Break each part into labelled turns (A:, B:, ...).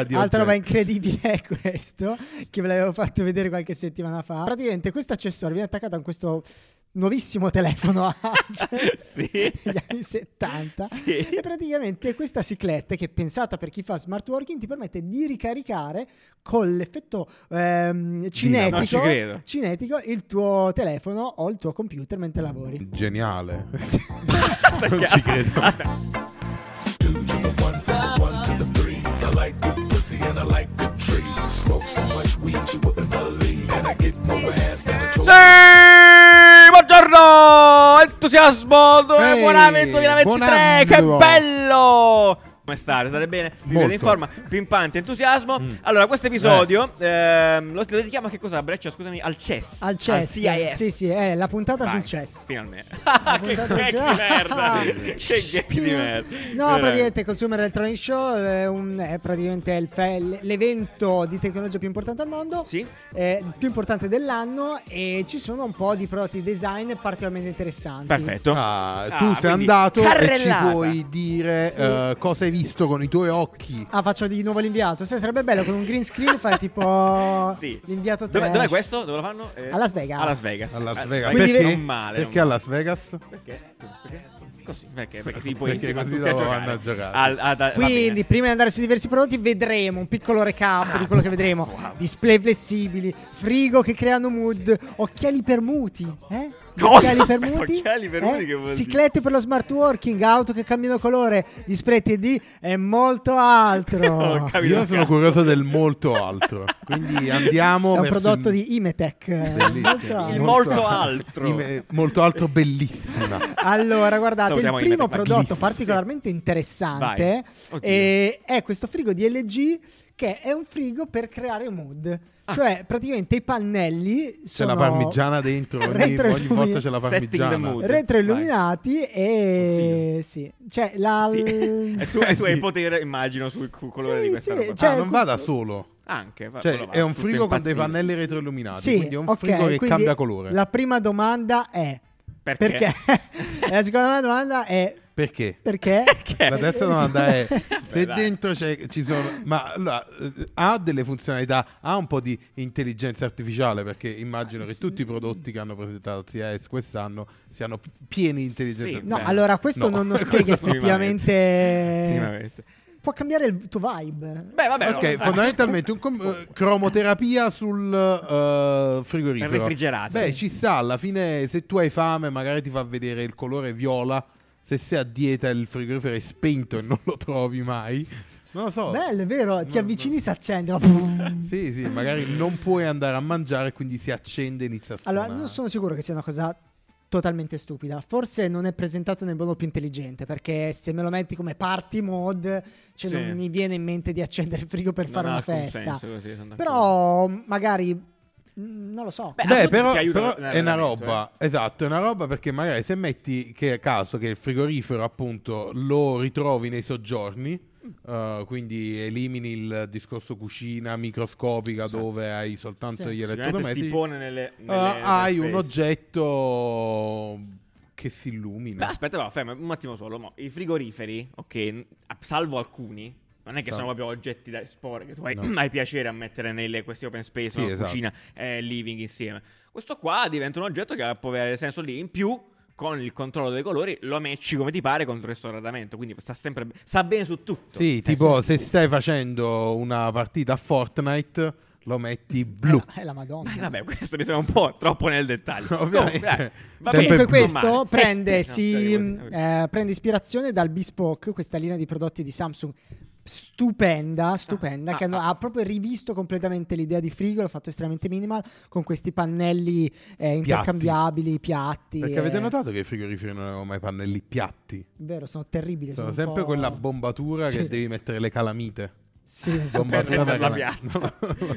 A: Altra
B: oggetti.
A: roba incredibile è questo, che ve l'avevo fatto vedere qualche settimana fa. Praticamente questo accessorio viene attaccato a questo nuovissimo telefono Agile
C: Sì.
A: degli anni 70
C: Sì.
A: e praticamente questa ciclette che è pensata per chi fa smart working ti permette di ricaricare con l'effetto ehm, cinetico,
C: credo.
A: cinetico il tuo telefono o il tuo computer mentre lavori.
B: Geniale. Non ci credo.
C: Aspetta. Sì, buongiorno! Entusiasmo!
B: Ehi,
C: Buonamento 2023!
B: buon
C: Che
B: anno!
C: bello! Come state? State bene? Vi vedo in forma? Pimpante, entusiasmo. Allora, questo episodio ehm, lo, lo dedichiamo a che cosa? Breccia, scusami, al CES.
A: Al CES,
C: CIS.
A: sì, sì, è la puntata
C: Vai,
A: sul CES.
C: Finalmente.
A: La
C: che
A: puntata
C: gag
A: sul
C: di
A: CES.
C: merda. che gag di merda.
A: No,
C: Veramente.
A: praticamente Consumer Electronic Show è, un- è praticamente il fe- l'evento di tecnologia più importante al mondo,
C: Sì.
A: è il più importante dell'anno e ci sono un po' di prodotti design particolarmente interessanti.
C: Perfetto.
B: Ah,
C: Ah,
B: tu sei
C: quindi
B: andato e ci
C: carrellata.
B: puoi dire
A: Sì.
B: eh, cosa hai visto con i tuoi occhi.
A: Ah, faccio di nuovo l'inviato. Sai, sarebbe bello con un green screen fare tipo
C: Sì.
A: l'inviato
C: Dove,
A: trash.
C: dov'è questo? Dove lo fanno? Eh,
A: A Las Vegas.
C: A Las Vegas.
B: A Las
C: Eh,
B: Vegas.
A: Quindi
B: perché?
C: Non male.
B: Perché
C: non
B: a Las Vegas?
C: Perché? Perché? Così, perché? Perché si può
B: Perché così
C: tutti a
B: dopo
C: giocare.
B: vanno a giocare.
C: Al- ad-
A: Quindi, prima di andare su diversi prodotti, vedremo un piccolo recap di quello che vedremo: display flessibili, frigo che creano mood, occhiali permuti. Eh? Gli
C: Cosa?
A: Occhiali
C: Aspetta,
A: permuti,
C: occhiali
A: eh?
C: che vuol dire?
A: ciclette per lo smart working, auto che cambiano colore, display TD e molto altro.
B: Io sono
C: cazzo.
B: curioso del molto altro. Quindi andiamo
A: È un prodotto
B: il-
A: di Imetech.
B: Bellissimo.
C: Il molto altro.
B: Ime- molto altro, bellissima.
A: Allora, guardate, il
C: Salutiamo
A: primo
C: Imetech,
A: prodotto particolarmente interessante eh, è questo frigo di LG che è un frigo per creare mood. Cioè, praticamente i pannelli
B: Ah. C'è
A: sono
B: la parmigiana dentro, ogni, ogni volta c'è la parmigiana.
A: retroilluminati e sì, cioè la
C: Sì. E tu,
B: Eh,
C: tu hai potere, immagino, sul colore
A: Sì,
C: di questa
A: sì,
C: roba.
A: cioè,
B: ah, non
A: cu-
B: va da solo.
C: Anche.
B: Cioè,
C: va,
B: è un frigo con dei pannelli retroilluminati.
A: Sì,
B: quindi è un
A: ok,
B: frigo che cambia colore.
A: La prima domanda è
C: Perché?
A: perché? la seconda domanda è
B: Perché?
A: perché?
C: Perché?
B: La terza domanda è se
C: dai.
B: dentro c'è, ci sono ma allora, eh, ha delle funzionalità ha un po' di intelligenza artificiale perché immagino che tutti i prodotti che hanno presentato CES quest'anno siano pieni di intelligenza
C: Sì,
A: No,
C: Beh,
A: allora questo
B: no.
A: non, non spiega effettivamente può cambiare il tuo vibe.
C: Beh, vabbè.
B: ok
C: no.
B: fondamentalmente un com- eh, cromoterapia sul eh, frigorifero
C: Per refrigerarsi.
B: beh ci sta alla fine se tu hai fame magari ti fa vedere il colore viola se sei a dieta il frigorifero è spento e non lo trovi mai non lo so
A: Bello, è vero, ti
B: No,
A: avvicini
B: no.
A: si accende.
B: Sì, sì, magari non puoi andare a mangiare, quindi si accende e inizia a suonare.
A: Allora, non sono sicuro che sia una cosa totalmente stupida. Forse non è presentata nel modo più intelligente, perché se me lo metti come party mode, cioè
C: Sì.
A: non mi viene in mente di accendere il frigo per
C: Non
A: fare una festa.
C: senso così, d'accordo.
A: Però magari non lo so.
C: Beh,
B: Beh, però, però è una roba, esatto, è una roba perché magari se metti che a caso che il frigorifero appunto lo ritrovi nei soggiorni, eh, quindi elimini il discorso cucina microscopica
C: Sì.
B: dove hai soltanto
A: Sì.
B: gli elettrodomestici,
C: si pone nelle,
B: eh,
C: nelle
B: hai un
C: nelle space.
B: oggetto che si illumina.
C: Beh, aspetta, però, ferma un attimo solo. mo. I frigoriferi, ok, salvo alcuni, non è che sono proprio oggetti da esporre che tu hai,
B: No.
C: hai piacere a mettere nelle questi open space,
B: Sì,
C: no?
B: esatto.
C: cucina e living insieme. Questo qua diventa un oggetto che può avere senso lì. In più, con il controllo dei colori, lo matchi come ti pare contro il ristorante. Quindi sta sempre sa bene su tutto.
B: Sì,
C: Eh,
B: tipo se stai facendo una partita a Fortnite lo metti blu.
A: È la Madonna.
C: Eh, vabbè, questo mi sembra un po' troppo nel dettaglio.
B: Ovviamente.
C: Eh, bene,
A: Comunque questo prende,
C: Sette, no,
A: si,
C: così.
A: eh, prende ispirazione dal Bespoke, questa linea di prodotti di Samsung stupenda, stupenda,
C: Ah,
A: che hanno-
C: ah.
A: ha proprio rivisto completamente l'idea di frigo, l'ha fatto estremamente minimal, con questi pannelli eh, intercambiabili, piatti.
B: Perché
A: eh,
B: avete notato che i frigoriferi non avevano mai pannelli piatti?
A: Vero, sono terribili.
B: Sono
A: un
B: sempre quella bombatura
A: Sì.
B: che devi mettere le calamite.
A: Sì, sì.
C: per renderla
B: calamite.
C: piatta.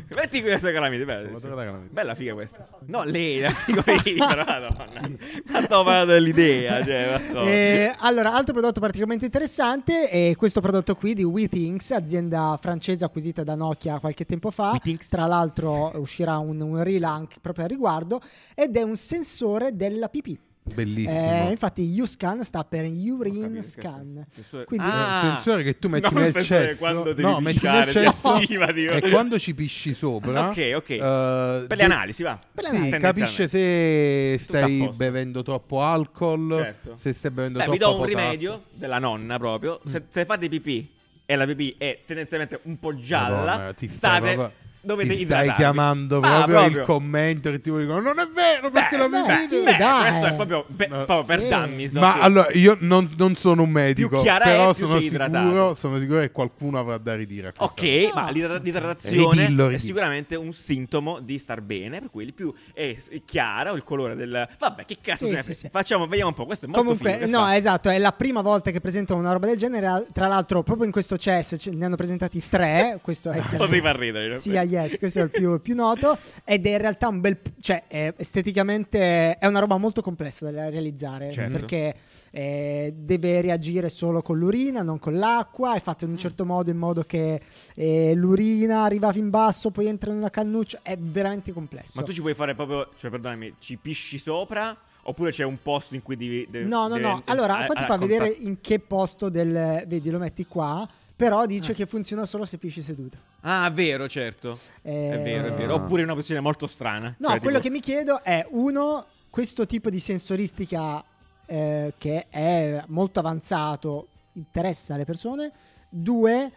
C: Metti questa calamite, bella,
B: calamite.
C: bella figa questa. No, lei, la frigorifero, madonna. Ma stavo parlando dell'idea, cioè.
A: Eh, allora, altro prodotto particolarmente interessante è questo prodotto qui di WeThings, azienda francese acquisita da Nokia qualche tempo fa.
C: WeThings.
A: Tra l'altro uscirà un, un reel anche proprio a riguardo ed è un sensore della pipì.
B: Bellissimo.
A: Eh, infatti UScan sta per Urine Scan.
C: sensore-
A: Quindi-
B: È un
C: Ah,
B: sensore che tu metti nel cesso no, metti nel cesso e quando ci pisci sopra
C: Ok, ok.
B: eh,
C: per le analisi, va.
A: Per le
B: sì,
A: analisi.
B: capisce se stai bevendo troppo alcol
C: Certo.
B: se stai bevendo
C: Beh, vi
B: troppo
C: do un
B: poca
C: rimedio della nonna proprio. Se, se fate pipì e la pipì è tendenzialmente un po' gialla,
B: Madonna,
C: state
B: proprio-
C: dovete
B: ti stai
C: idratarvi.
B: chiamando
C: Ah,
B: proprio, il
C: proprio.
B: commento che ti dicono non è vero perché
C: Beh,
B: la
A: beh,
B: bevi
A: sì,
C: questo è proprio, be-
B: No,
C: proprio per
A: sì.
C: dammi. so
B: ma
C: che-
B: allora io non, non sono un medico
C: è,
B: però
C: più
B: sono sicuro, sono sicuro che qualcuno avrà da ridire
C: Ok,
B: cosa.
C: ma l'idra- l'idratazione
B: Ridillo,
C: è
B: ridillo.
C: sicuramente un sintomo di star bene, per cui il più è s- chiara o il colore del... Vabbè, che cazzo
A: Sì, sì.
C: Facciamo, vediamo un po', questo è molto
A: Comunque,
C: figo,
A: no,
C: fa?
A: esatto, è la prima volta che presentano una roba del genere. Tra l'altro, proprio in questo CES ce- ne hanno presentati tre. Questo è
C: Così fa ridere. effetti.
A: ah, yes, questo è il più, più noto. Ed è in realtà un bel. cioè, è- esteticamente è una roba molto complessa da realizzare.
C: Certo.
A: Perché eh, deve reagire solo con l'urina, non con l'acqua. È fatto in un certo modo, in modo che eh, l'urina arriva fin basso, poi entra in una cannuccia. È veramente complesso.
C: Ma tu ci puoi fare proprio, cioè perdonami, ci pisci sopra oppure c'è un posto in cui devi... devi
A: No, no,
C: devi-
A: no. Allora,
C: a-
A: qua ti fa vedere in che posto del. Vedi, lo metti qua. Però
C: Ah.
A: dice che funziona solo se pisci seduto.
C: Ah, vero, certo.
A: Eh,
C: È vero, è vero.
B: Ah.
C: Oppure in una posizione molto strana.
A: No,
C: Cioè,
A: quello
C: tipo-
A: che mi chiedo è uno, questo tipo di sensoristica eh, che è molto avanzato interessa le persone. Due,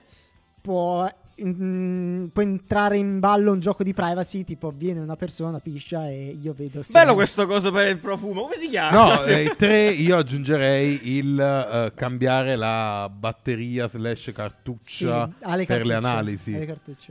A: può, in- può entrare in ballo un gioco di privacy, tipo viene una persona, piscia e io vedo se...
C: Bello questo coso per il profumo, come si chiama?
B: No, eh, tre io aggiungerei il eh, cambiare la batteria slash
A: Sì,
B: cartuccia
A: alle
B: per le analisi.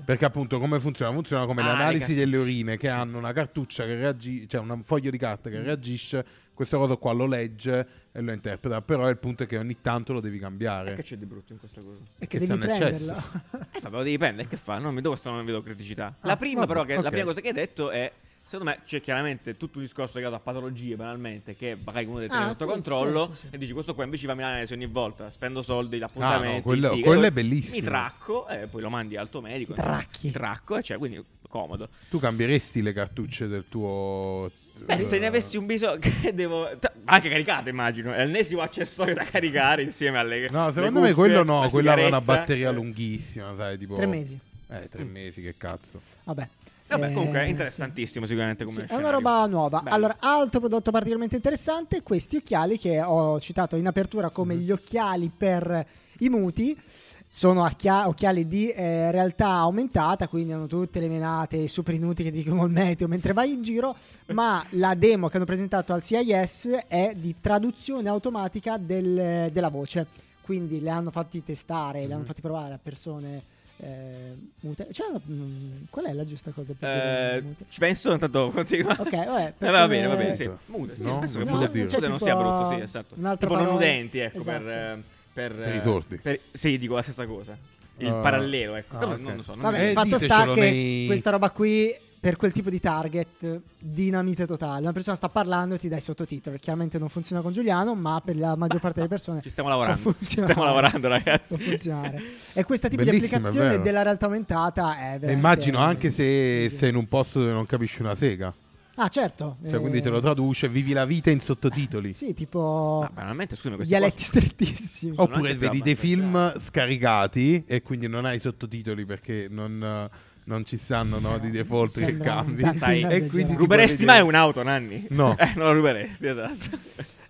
B: Perché appunto come funziona? Funziona come le
C: Ah, le
B: analisi
C: cartucce.
B: delle urine che hanno una cartuccia che reagisce, cioè un foglio di carta che reagisce, questo cosa qua lo legge e lo interpreta, però il punto è che ogni tanto lo devi cambiare.
C: Che c'è di brutto in questa cosa?
A: E che,
B: che
A: devi prenderlo.
C: Eh, vabbè, lo devi prendere, che fa? Non vedo questo, non vedo criticità.
A: Ah,
C: la prima,
B: vabbè,
C: però, che,
B: ok.
C: la prima cosa che hai detto è. Secondo me c'è chiaramente tutto un discorso legato a patologie, banalmente, che magari uno deve tenere
A: Ah,
C: sotto
A: sì,
C: controllo.
A: sì, sì, sì.
C: E dici, questo qua invece va a l'analisi ogni volta. Spendo soldi, l'appuntamento.
B: Ah, no, quello-
C: ticket,
B: quello è
C: Mi
B: bellissimo.
C: tracco e poi lo mandi al tuo medico.
A: Ti tracchi.
C: Tracco, e cioè, quindi comodo.
B: Tu cambieresti le cartucce del tuo...
C: Beh, se ne avessi un bisogno, che devo. Anche caricate, immagino. È l'ennesimo accessorio da caricare insieme alle.
B: No, secondo me
C: cuffie,
B: quello no,
C: la
B: quello avrà una batteria lunghissima, sai, tipo...
A: Tre mesi.
B: Eh, tre mesi, che cazzo.
A: Vabbè.
C: Vabbè, comunque è
A: Eh,
C: interessantissimo, sicuramente. Come
A: Sì, è una roba nuova.
C: Bello.
A: Allora, altro prodotto particolarmente interessante, questi occhiali che ho citato in apertura come
C: Mhm.
A: gli occhiali per i muti. Sono acchia- occhiali di eh, realtà aumentata, quindi hanno tutte le menate super inutili che dicono il meteo mentre vai in giro, ma la demo che hanno presentato al CIS è di traduzione automatica del- della voce. Quindi le hanno fatti testare,
C: Mhm.
A: le hanno fatti provare a persone eh, mute. Cioè, mm, qual è la giusta cosa per
C: Eh,
A: mute?
C: ci penso, intanto continua.
A: Ok, vabbè.
C: Eh, va bene, va bene. Sì. Mute, sì,
B: No,
C: penso che
B: non
C: mute- mute
A: C'è
C: non sia brutto, sì, esatto.
A: un'altra
C: Tipo non
A: parola.
C: udenti, ecco,
A: Esatto.
C: per, eh, per,
B: Per i sordi.
C: per- sì, dico la stessa cosa. Il
B: Ah.
C: parallelo, ecco.
B: Ah,
C: Però
B: ok.
C: non lo so. non
A: Vabbè,
C: mi-
A: il fatto sta che
B: nei-
A: questa roba qui, per quel tipo di target, dinamite totale. Una persona sta parlando e ti dai i sottotitoli. Chiaramente non funziona con Giuliano, ma per la maggior parte delle persone
C: Ci stiamo lavorando. Ci stiamo lavorando, ragazzi.
A: Può funzionare. E questo tipo
B: Bellissimo,
A: di
B: è
A: applicazione della realtà aumentata è
B: E
A: veramente...
B: immagino anche se sei in un posto dove non capisci una sega.
A: Ah, certo.
B: Cioè,
A: eh,
B: quindi te lo traduce, vivi la vita in sottotitoli.
A: Sì, tipo
C: Ah, banalmente, scusami, questi
A: dialetti
C: qua-
A: strettissimi.
B: Oppure vedi dei film scaricati e quindi non hai sottotitoli perché non, eh, non ci stanno no, di default che cambi.
C: Stai-.
B: E quindi ti
C: Ruberesti mai un'auto, Nanni?
B: No.
C: Eh, non la ruberesti, esatto.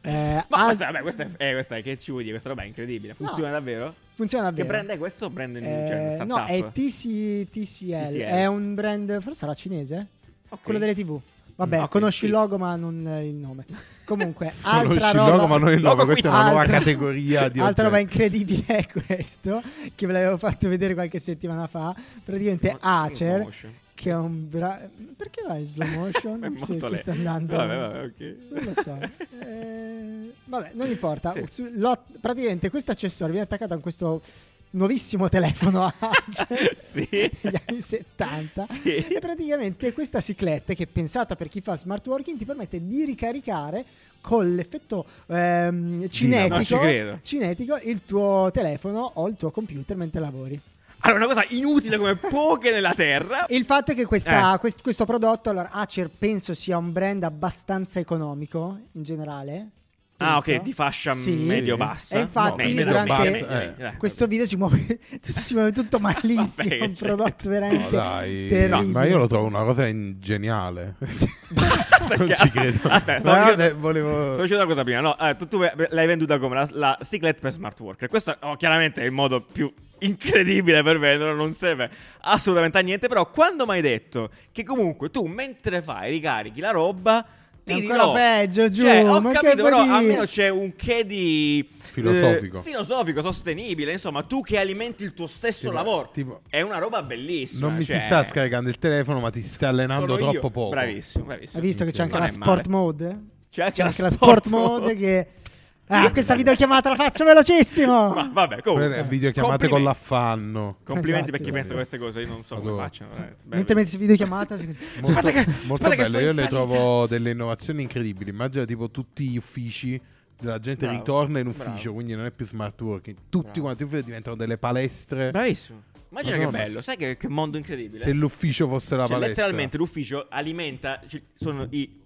A: Eh,
C: Ma
A: al-
C: questa, vabbè, questa è, eh, questa è- che ci vuoi dire? Questa roba è incredibile. Funziona davvero?
A: funziona
C: Che
A: davvero.
C: brand è questo? Brand in,
A: Eh,
C: cioè,
A: no, è TC, TCL.
C: TCL.
A: È un brand, forse sarà cinese?
C: Ok.
A: Quello delle TV. Vabbè,
C: Mm, ok,
A: conosci il logo, ma non eh, il nome. Comunque,
B: Conosci
A: altra
B: il
A: roba,
B: logo, ma non il
C: Logo.
B: Questa è una nuova categoria di
A: altra roba incredibile è questo, che ve l'avevo fatto vedere qualche settimana fa. Praticamente
C: Ma-
A: Acer, che è un bra... Perché vai in slow motion?
C: È
A: Sì,
C: le-
A: sta andando...
C: Vabbè, vabbè, ok.
A: Non lo so. Eh, vabbè, non importa.
C: Sì.
A: Praticamente questo accessorio viene attaccato a questo nuovissimo telefono Acer
C: Sì.
A: degli anni 70
C: Sì.
A: e praticamente questa ciclette che è pensata per chi fa smart working ti permette di ricaricare con l'effetto ehm, cinetico,
C: credo.
A: cinetico il tuo telefono o il tuo computer mentre lavori.
C: Allora, una cosa inutile come poche nella terra.
A: Il fatto è che questa-
C: Eh.
A: quest- questo prodotto, allora, Acer penso sia un brand abbastanza economico in generale.
C: Ah,
A: penso.
C: ok, di fascia
A: Sì.
C: medio-bassa.
A: E infatti,
B: No,
C: medio,
A: durante
C: medio, medio, eh.
A: questo video si muove, si muove tutto malissimo.
C: Vabbè,
A: un
C: cioè-
A: prodotto veramente
B: No, dai.
A: terribile.
B: No, ma io lo trovo una cosa in- geniale. Non ci credo.
C: Aspetta, stavo
B: Ma
C: dicendo-
B: eh, volevo...
C: Sto dicendo una cosa prima, no? eh, tu, tu l'hai venduta come la, la cyclet per smart worker. Questo oh, chiaramente è il modo più incredibile per venderlo, non serve assolutamente a niente. Però quando mi hai detto che comunque tu mentre fai ricarichi la roba...
A: È ancora
C: dirò,
A: peggio, Giù,
C: cioè, ho
A: ma
C: capito, però
A: dire?
C: almeno c'è un che di
B: Filosofico.
C: eh, filosofico, sostenibile. Insomma, tu che alimenti il tuo stesso
B: Tipo-
C: lavoro,
B: tipo-
C: è una roba bellissima.
B: Non mi
C: cioè,
B: si sta scaricando il telefono, ma ti stai allenando
C: sono io.
B: troppo poco.
C: Bravissimo, bravissimo.
A: Hai visto che c'è anche
C: Non
A: la sport
C: male.
A: mode?
C: C'è anche
A: C'è
C: la
A: anche la
C: sport
A: sport mode che... Ah, questa videochiamata la faccio velocissimo!
C: Ma vabbè, comunque.
B: Videochiamate con l'affanno.
C: Complimenti
A: Esatto,
C: per chi
A: esatto.
C: pensa a queste cose, io non so come facciano. Bello.
A: Mentre metti videochiamata... si-
B: Molto,
C: Aspetta che-
B: molto
C: aspetta
B: bello. Io le
C: salita.
B: trovo delle innovazioni incredibili. Immagina tipo tutti gli uffici. La gente
C: Bravo,
B: ritorna in ufficio,
C: bravo.
B: quindi non è più smart working. Tutti
C: Bravo.
B: quanti uffici diventano delle palestre.
C: Bravissimo. Immagina
B: Madonna.
C: che bello, sai che, che mondo incredibile.
B: Se l'ufficio fosse la
C: Cioè,
B: palestra.
C: letteralmente l'ufficio alimenta. sono i.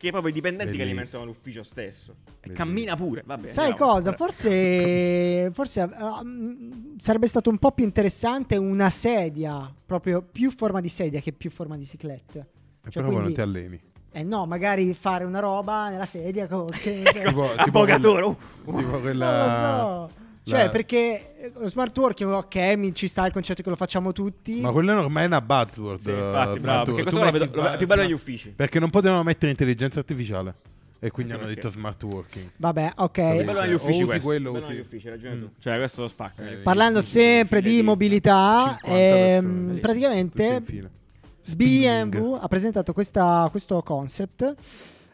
C: Che è proprio i dipendenti che
B: Bellissimo.
C: alimentano l'ufficio stesso. E
B: Bellissimo.
C: cammina pure. Va bene.
A: Sai
C: andiamo.
A: cosa? Forse, forse mm, sarebbe stato un po' più interessante una sedia, proprio più forma di sedia che più forma di ciclette.
B: E
A: Cioè,
B: però poi non
A: quindi-
B: ti alleni.
A: Eh no, magari fare una roba nella sedia con... che-
B: Tipo, tipo quella-
C: uh.
B: tipo
A: Non
B: quella.
A: Cioè,
B: la-
A: perché eh, lo smart working, ok, mi ci sta il concetto che lo facciamo tutti.
B: Ma quella ormai è una buzzword.
C: Sì,
B: eh,
C: infatti,
B: smart
C: bravo. Perché questo
B: Tu
C: lo vedo- lo vedo più bello negli uffici.
B: Perché non potevano mettere intelligenza artificiale. E quindi hanno
C: perché?
B: detto smart working.
A: Vabbè, ok.
B: Capito?
C: Bello negli uffici
B: usi
C: questo.
B: quello,
C: bello negli uffici, hai ragione tu.
B: Mm.
C: Cioè, questo lo spacca.
B: Eh,
A: Parlando sempre di mobilità,
B: 50
A: ehm, praticamente. BMW ha presentato questa- questo concept.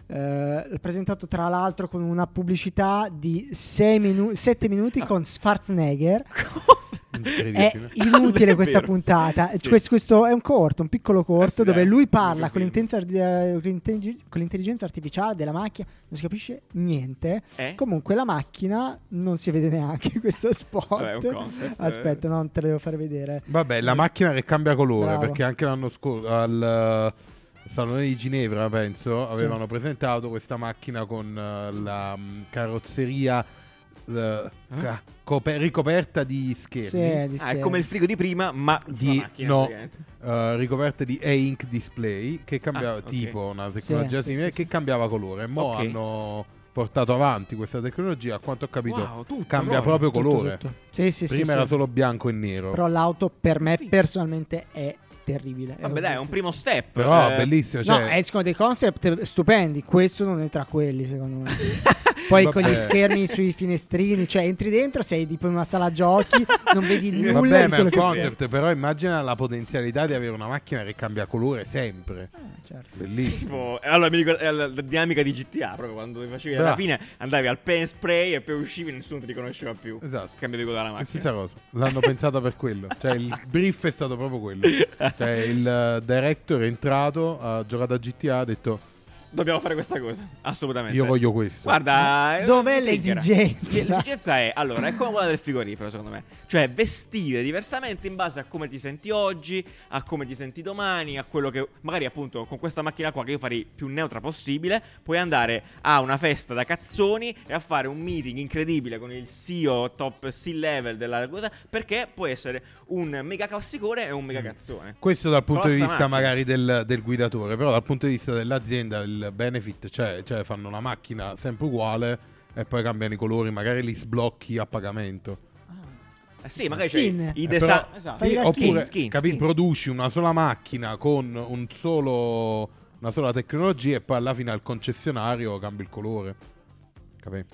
A: Eh, l'ha presentato tra l'altro con una pubblicità di 7 minuti con Schwarzenegger.
C: Cosa?
A: È inutile
C: È
A: questa puntata.
C: Sì.
A: Questo, questo è un corto, un piccolo corto
C: Eh sì,
A: dove lui parla con, eh, con l'intellig- con l'intelligenza artificiale della macchina, non si capisce niente.
C: Eh?
A: Comunque la macchina non si vede neanche questo spot.
C: Vabbè, concept, eh.
A: Aspetta, non te lo devo far vedere.
B: Vabbè, la macchina che cambia colore,
A: Bravo.
B: perché anche l'anno scorso al Salone di Ginevra, penso,
A: Sì.
B: avevano presentato questa macchina con eh, la mm, carrozzeria eh, ca- cope- ricoperta di schermi.
A: Sì, di
C: Ah, è
A: schermi.
C: come il frigo di prima, ma
B: Di,
C: macchina,
B: no, eh, ricoperta di e-ink display che cambiava
C: Ah, ok.
B: tipo una tecnologia
A: sì,
B: simile
A: sì, sì.
B: che cambiava colore. Mo
C: Ok.
B: hanno portato avanti questa tecnologia, a quanto ho capito,
C: Wow, tutto,
B: cambia
C: proprio.
B: proprio
A: Tutto,
B: colore.
A: tutto. Sì, sì, sì,
B: Prima
A: sì.
B: era solo bianco e nero.
A: Però l'auto per me personalmente è terribile.
C: Vabbè, dai, è un primo step.
B: Però
C: eh,
B: bellissimo,
A: No,
B: cioè,
A: escono dei concept stupendi. Questo non è tra quelli, secondo me. Poi con
B: Vabbè.
A: gli schermi sui finestrini, cioè entri dentro, sei tipo in una sala giochi, non vedi nulla
B: Vabbè,
A: di
B: ma è un
A: che
B: concept, però immagina la potenzialità di avere una macchina che cambia colore sempre.
A: Ah, certo.
B: Bellissimo.
C: Tipo, eh, allora mi ricordo eh, la, la dinamica di GTA, proprio quando facevi
B: Bravo.
C: la rapina, andavi al pen spray e poi uscivi e nessuno ti riconosceva più.
B: Esatto.
C: Cambiavi colore alla macchina.
B: stessa cosa, l'hanno pensata per quello. Cioè, il brief è stato proprio quello. Cioè, il eh, director è entrato, ha giocato a GTA, ha detto:
C: Dobbiamo fare questa cosa. Assolutamente.
B: Io voglio questo.
C: Guarda, è
A: Dov'è l'esigenza?
C: L'esigenza è, allora, è come quella del frigorifero, secondo me. Cioè, vestire diversamente in base a come ti senti oggi, a come ti senti domani, a quello che... Magari, appunto, con questa macchina qua, che io farei più neutra possibile, puoi andare a una festa da cazzoni e a fare un meeting incredibile con il CEO top C-level della cosa, perché può essere un mega classicone e un mega cazzone.
B: Questo dal punto
C: Però
B: di
C: sta
B: vista
C: macchina.
B: magari del, del guidatore, però dal punto di vista dell'azienda il benefit c'è, cioè fanno una macchina sempre uguale e poi cambiano i colori, magari li sblocchi a pagamento.
C: Eh sì, magari
A: Skin.
C: c'è i
B: Eh,
C: design... esatto.
A: Fai
B: sì, oppure
C: skin,
B: capi,
C: skin.
B: produci una sola macchina con un solo, una sola tecnologia e poi alla fine al concessionario cambi il colore.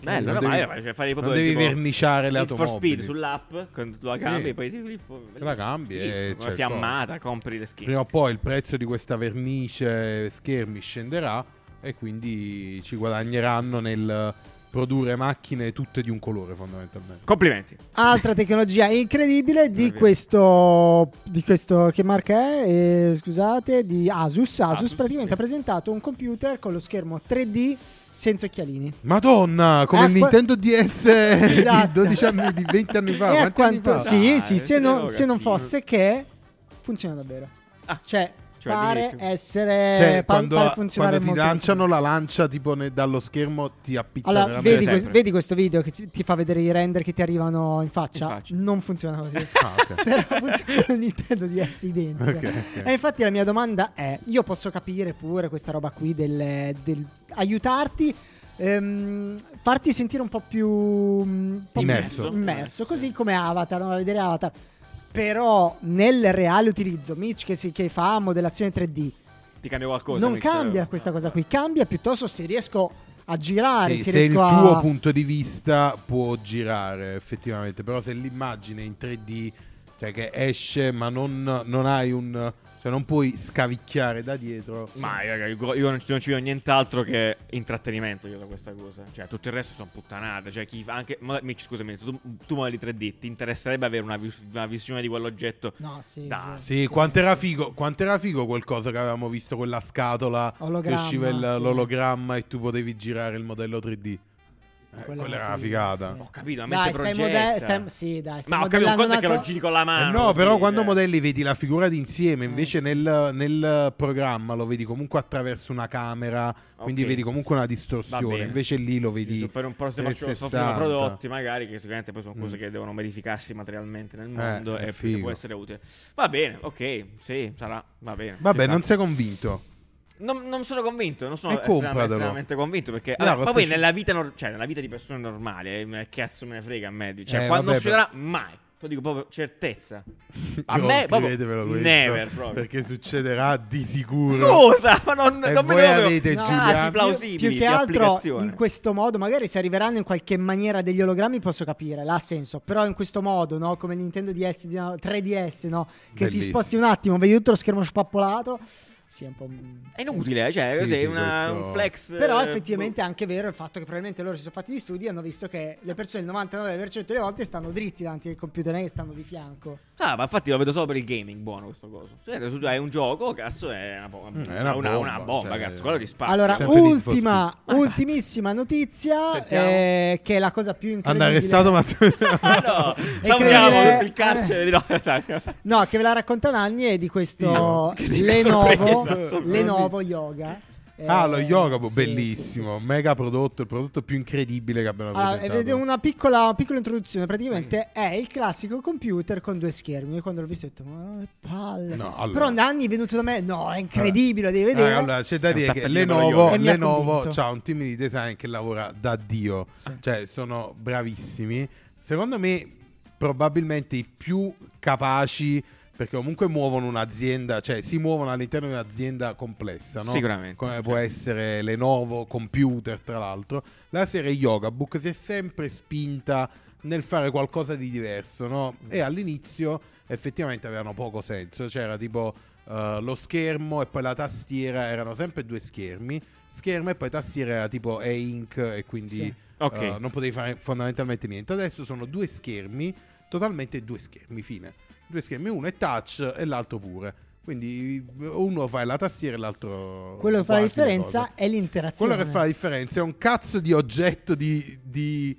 C: Bello,
B: non
C: no,
B: devi,
C: ma io- cioè,
B: non devi
C: tipo
B: verniciare le
C: Need for
B: automobili.
C: Speed sull'app, la
B: Sì.
C: cambi, poi ti
B: La cambi e il
C: fiammata, compri le skin.
B: Prima o poi il prezzo di questa vernice schermi scenderà e quindi ci guadagneranno nel produrre macchine tutte di un colore fondamentalmente.
C: Complimenti.
A: Altra tecnologia incredibile di questo, di questo che marca è? Eh, scusate, di Asus. Asus,
C: Asus,
A: praticamente
C: sì.
A: ha presentato un computer con lo schermo 3D senza occhialini.
B: Madonna, come
A: Eh,
B: il
A: qua-
B: Nintendo DS di
A: Esatto.
B: 12 anni, di 20 anni fa.
A: E a
B: Quanti anni
A: quanto,
B: fa?
A: sì,
C: Dai,
A: sì, se, non, se non fosse che funziona davvero.
C: Ah,
A: Cioè,
C: Cioè,
A: pare essere
B: Cioè,
A: pa-
B: quando,
A: pare funzionare
B: quando ti
A: molto
B: lanciano la lancia tipo ne- dallo schermo ti appizza
A: Allora, vedi, que- vedi questo video che ti fa vedere i render che ti arrivano in faccia?
C: In faccia.
A: Non funziona così.
B: Ah, ok.
A: Però funziona il Nintendo DS identica.
B: Ok, ok.
A: E infatti la mia domanda è: io posso capire pure questa roba qui del, del aiutarti. ehm, farti sentire un po' più un po'
B: Immerso.
A: più immerso, così come Avatar, no? a vedere Avatar. Però nel reale utilizzo, Mitch che, si, che fa modellazione 3D,
C: Ti cambia qualcosa?
A: non
C: Mitch?
A: cambia questa cosa qui, cambia piuttosto se riesco a girare,
B: Sì,
A: se
B: se il
A: a...
B: tuo punto di vista può girare effettivamente, però se l'immagine in 3D, cioè che esce ma non, non hai un... cioè non puoi scavicchiare da dietro.
C: Ma raga, io io non ci non ci vedo nient'altro che intrattenimento io da questa cosa. Cioè, tutto il resto sono puttanate. Cioè, chi fa anche. Ma, scusami, se tu, tu modelli 3D, ti interesserebbe avere una, vis- una visione di quell'oggetto?
A: No, sì.
C: Dai.
B: Sì, quanto era figo, quanto era figo quel coso che avevamo visto, quella scatola
A: Ologramma,
B: che usciva il-
A: sì.
B: l'ologramma e tu potevi girare il modello 3D. Eh,
A: Quella
B: quella
A: era
B: una
A: figa,
B: figata.
A: sì.
C: Ho capito, a
A: Dai, stai mode- stai- sì, dai, stai
C: Ma ho capito, un conto è che lo giri con la
B: Eh
C: mano.
B: no, però
C: così,
B: quando
C: cioè.
B: modelli vedi la figura d'insieme, invece
A: Eh, sì.
B: nel, nel programma lo vedi comunque attraverso una camera, quindi
C: Ok.
B: vedi comunque una distorsione, invece lì lo
C: Sì,
B: vedi
C: su, per un po' se faccio se
B: 360.
C: faccio prodotti magari che sicuramente poi sono cose
B: Mm.
C: che devono verificarsi materialmente nel
B: Eh,
C: mondo e può essere utile. Va bene, ok, sì, sarà, va bene.
B: Vabbè, non sei convinto.
C: Non, non sono convinto, non sono
B: E
C: estrem-
B: compratelo.
C: estremamente convinto perché
B: No,
C: vabbè, ma poi nella vita, nor- cioè, nella vita di persone normali, eh, che cazzo me ne frega a me, cioè
B: Eh,
C: quando succederà mai. Te lo dico proprio certezza. A
B: No,
C: me proprio
B: questo,
C: never proprio.
B: Perché succederà di sicuro.
C: Cosa? Ma non,
B: E
C: non
B: voi
C: vedo proprio
B: avete
A: No,
B: Più-
C: plausibili
A: più
C: di
A: che altro in questo modo, magari se arriveranno in qualche maniera degli ologrammi posso capire, l'ha senso, però in questo modo, no, come Nintendo DS, di- 3DS, no, che ti
B: Bellissimo.
A: sposti un attimo, vedi tutto lo schermo spappolato, è un po'...
C: È inutile, cioè,
B: Sì, sì,
C: una-
B: questo-
C: un flex.
A: Però
C: eh,
A: effettivamente è anche vero il fatto che probabilmente loro si sono fatti gli studi e hanno visto che le persone il 99% delle volte stanno dritti davanti al computer, non è che stanno di fianco.
C: boh. Ah, ma infatti lo vedo solo per il gaming buono questo coso. Cioè, se hai un gioco, cazzo, è una, bo-
B: Mm, è una
C: una, una
B: bomba,
C: bomba,
B: cioè-
C: cazzo. Quello di spazio.
A: Allora, ultima, ultimissima notizia, eh, che è la cosa più incredibile.
B: Hanno arrestato Matteo.
C: Ah, no,
A: È
C: salutiamo il carcere. di- No.
A: No, che ve la racconta Nanni è di questo
C: dica
A: Lenovo, Lenovo Yoga.
B: Ah,
A: Eh,
B: lo yoga, boh,
A: sì,
B: bellissimo. Mega prodotto, il prodotto più incredibile che abbiamo
A: Allora,
B: presentato.
A: una piccola, piccola introduzione. Praticamente è il classico computer con due schermi. Io quando l'ho visto ho detto, ma che palle.
B: No, allora-
A: Però Nanni è venuto da me, no, è incredibile, lo devi vedere.
B: Ah, allora, c'è da dire che Lenovo, Lenovo ha un team di design che lavora da Dio.
A: Sì.
B: Cioè, sono bravissimi. Secondo me, probabilmente i più capaci, perché comunque muovono un'azienda, cioè si muovono all'interno di un'azienda complessa, no?
C: Sicuramente,
B: Come
C: certo.
B: può essere Lenovo, computer, tra l'altro. La serie Yogabook si è sempre spinta nel fare qualcosa di diverso, no? E all'inizio effettivamente avevano poco senso. C'era tipo eh, lo schermo e poi la tastiera, erano sempre due schermi. Schermo e poi tastiera era tipo e-ink e quindi
A: Sì.
B: Eh, non potevi fare fondamentalmente niente. Adesso sono due schermi, totalmente due schermi, fine. Due schermi, uno è touch e l'altro pure. Quindi uno fa la tastiera e l'altro...
A: Quello che fa la differenza è l'interazione.
B: Quello che fa la differenza è un cazzo di oggetto di, di,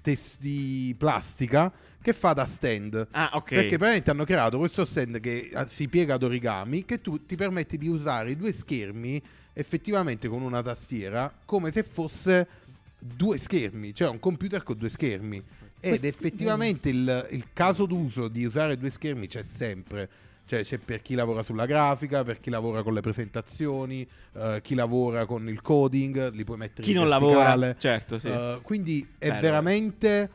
B: tes- di plastica che fa da stand.
C: Ah, ok.
B: Perché praticamente hanno creato questo stand che si piega ad origami che tu ti permette di usare i due schermi effettivamente con una tastiera come se fosse due schermi, cioè un computer con due schermi. Ed
A: Questo-
B: effettivamente il, il caso d'uso di usare due schermi c'è sempre. Cioè c'è per chi lavora sulla grafica, per chi lavora con le presentazioni, eh, chi lavora con il coding, li puoi mettere
C: Chi
B: in
C: non
B: verticale.
C: lavora, certo, sì.
B: Eh, quindi è
C: Bello.
B: veramente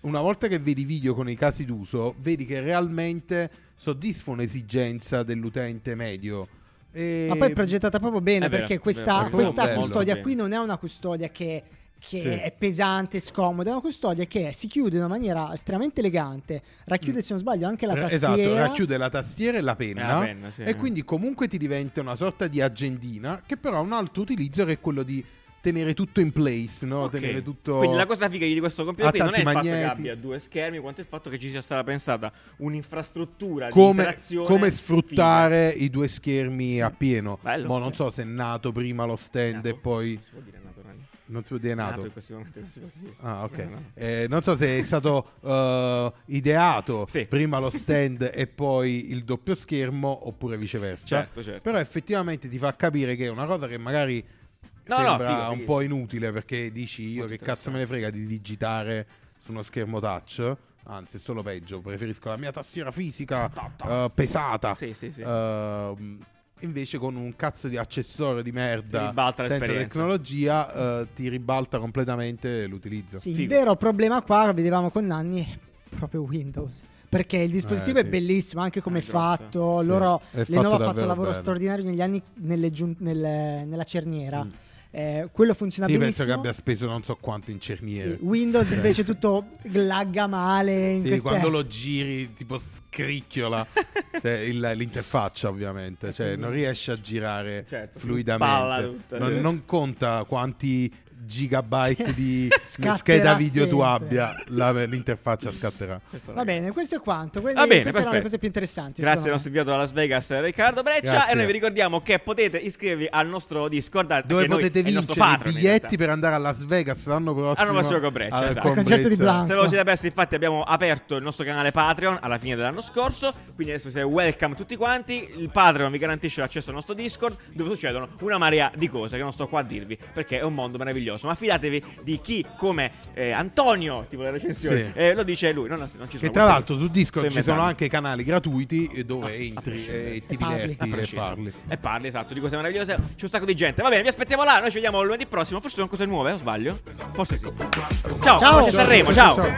B: una volta che vedi i video con i casi d'uso, vedi che realmente soddisfa un'esigenza dell'utente medio. E...
A: Ma poi è progettata proprio bene
C: È vero,
A: perché
C: è
A: questa,
C: vero,
A: questa custodia qui non è una custodia che, che
B: Sì.
A: è pesante, scomoda, è una custodia che si chiude in una maniera estremamente elegante, racchiude se non sbaglio anche la
B: Eh,
A: tastiera.
B: Esatto, racchiude la tastiera e la penna,
C: E la penna, sì.
B: e quindi comunque ti diventa una sorta di agendina che però ha un altro utilizzo che è quello di tenere tutto in place, no?
C: Ok.
B: tenere tutto...
C: Quindi la cosa figa di questo computer non è il
B: tanti
C: fatto che
B: magneti.
C: abbia due schermi, quanto il fatto che ci sia stata pensata un'infrastruttura di
B: come,
C: interazione
B: come sfruttare
C: figa.
B: i due schermi
C: Sì.
B: appieno.
C: Bello,
B: Mo non
C: sì.
B: so se è nato prima lo stand
C: Nato?
B: e poi...
C: Si può dire nato?
B: Non si può dire nato.
C: Nato in questo momento non si può dire.
B: Ah, ok.
C: No, no.
B: Eh, non so se è stato eh, ideato
C: Sì.
B: prima lo stand e poi il doppio schermo oppure viceversa.
C: Certo, certo.
B: Però effettivamente ti fa capire che è una cosa che magari
C: No, no,
B: sembra
C: figo,
B: un
C: figo.
B: po' inutile perché dici io
C: Molto
B: che cazzo me ne frega di digitare su uno schermo touch. Anzi, è solo peggio, preferisco la mia tastiera fisica eh, pesata.
C: Sì, sì, sì.
B: Ehm, invece con un cazzo di accessorio di merda senza tecnologia eh, ti ribalta completamente l'utilizzo.
A: Sì, il vero problema qua, vedevamo con Nanni, è proprio Windows. Perché il dispositivo
B: Eh,
A: è
B: sì.
A: bellissimo, anche come
C: È
A: è
C: grosso.
A: fatto.
B: Sì,
A: Loro,
B: è fatto
A: Lenovo ha fatto un lavoro
B: bene.
A: straordinario negli anni nelle giun- nel- nella cerniera.
B: Mm.
A: Eh, quello funziona
B: Sì, penso
A: benissimo.
B: che abbia speso non so quanto in
A: Sì,
B: cerniere.
A: Windows invece tutto lagga male. In
B: Sì,
A: queste-
B: quando lo giri tipo scricchiola cioè, il- l'interfaccia ovviamente, cioè non riesce a girare
C: Certo,
B: fluidamente. non, non conta quanti gigabyte
A: Sì.
B: di
A: Scatterà
B: scheda video tu
A: sempre.
B: abbia, la- l'interfaccia scatterà.
A: Va bene, questo è quanto. Quindi
C: Va bene,
A: queste erano le
C: perfetto.
A: cose più interessanti.
C: Grazie al nostro inviato da Las Vegas Riccardo Breccia
B: Grazie.
C: e noi vi ricordiamo che potete iscrivervi al nostro Discord
B: Dove potete vincere i
C: patron, in
B: biglietti per andare a Las Vegas l'anno prossimo.
C: L'anno prossimo con Breccia,
B: al-
C: esatto.
B: con
A: concerto di
B: Breccia.
A: Blanco.
C: Se ve lo siete persi, infatti, abbiamo aperto il nostro canale Patreon alla fine dell'anno scorso. Quindi adesso siete welcome tutti quanti. Il Patreon vi garantisce l'accesso al nostro Discord, dove succedono una marea di cose che non sto qua a dirvi, perché è un mondo meraviglioso meraviglioso. Ma fidatevi di chi come eh, Antonio, tipo le recensioni,
B: sì.
C: eh, lo dice lui. No, non ci sono
B: che tra l'altro su Discord ci sono anche canali gratuiti dove
C: ah, no,
B: entri
C: eh,
B: e ti diverti e parli.
C: E parli, esatto, di cose meravigliose. C'è un sacco di gente. Va bene, vi aspettiamo là. Noi ci vediamo lunedì prossimo. Forse sono cose nuove, o sbaglio? Forse sì. Ciao,
A: ciao,
C: ciao Sanremo, ciao.
B: ciao.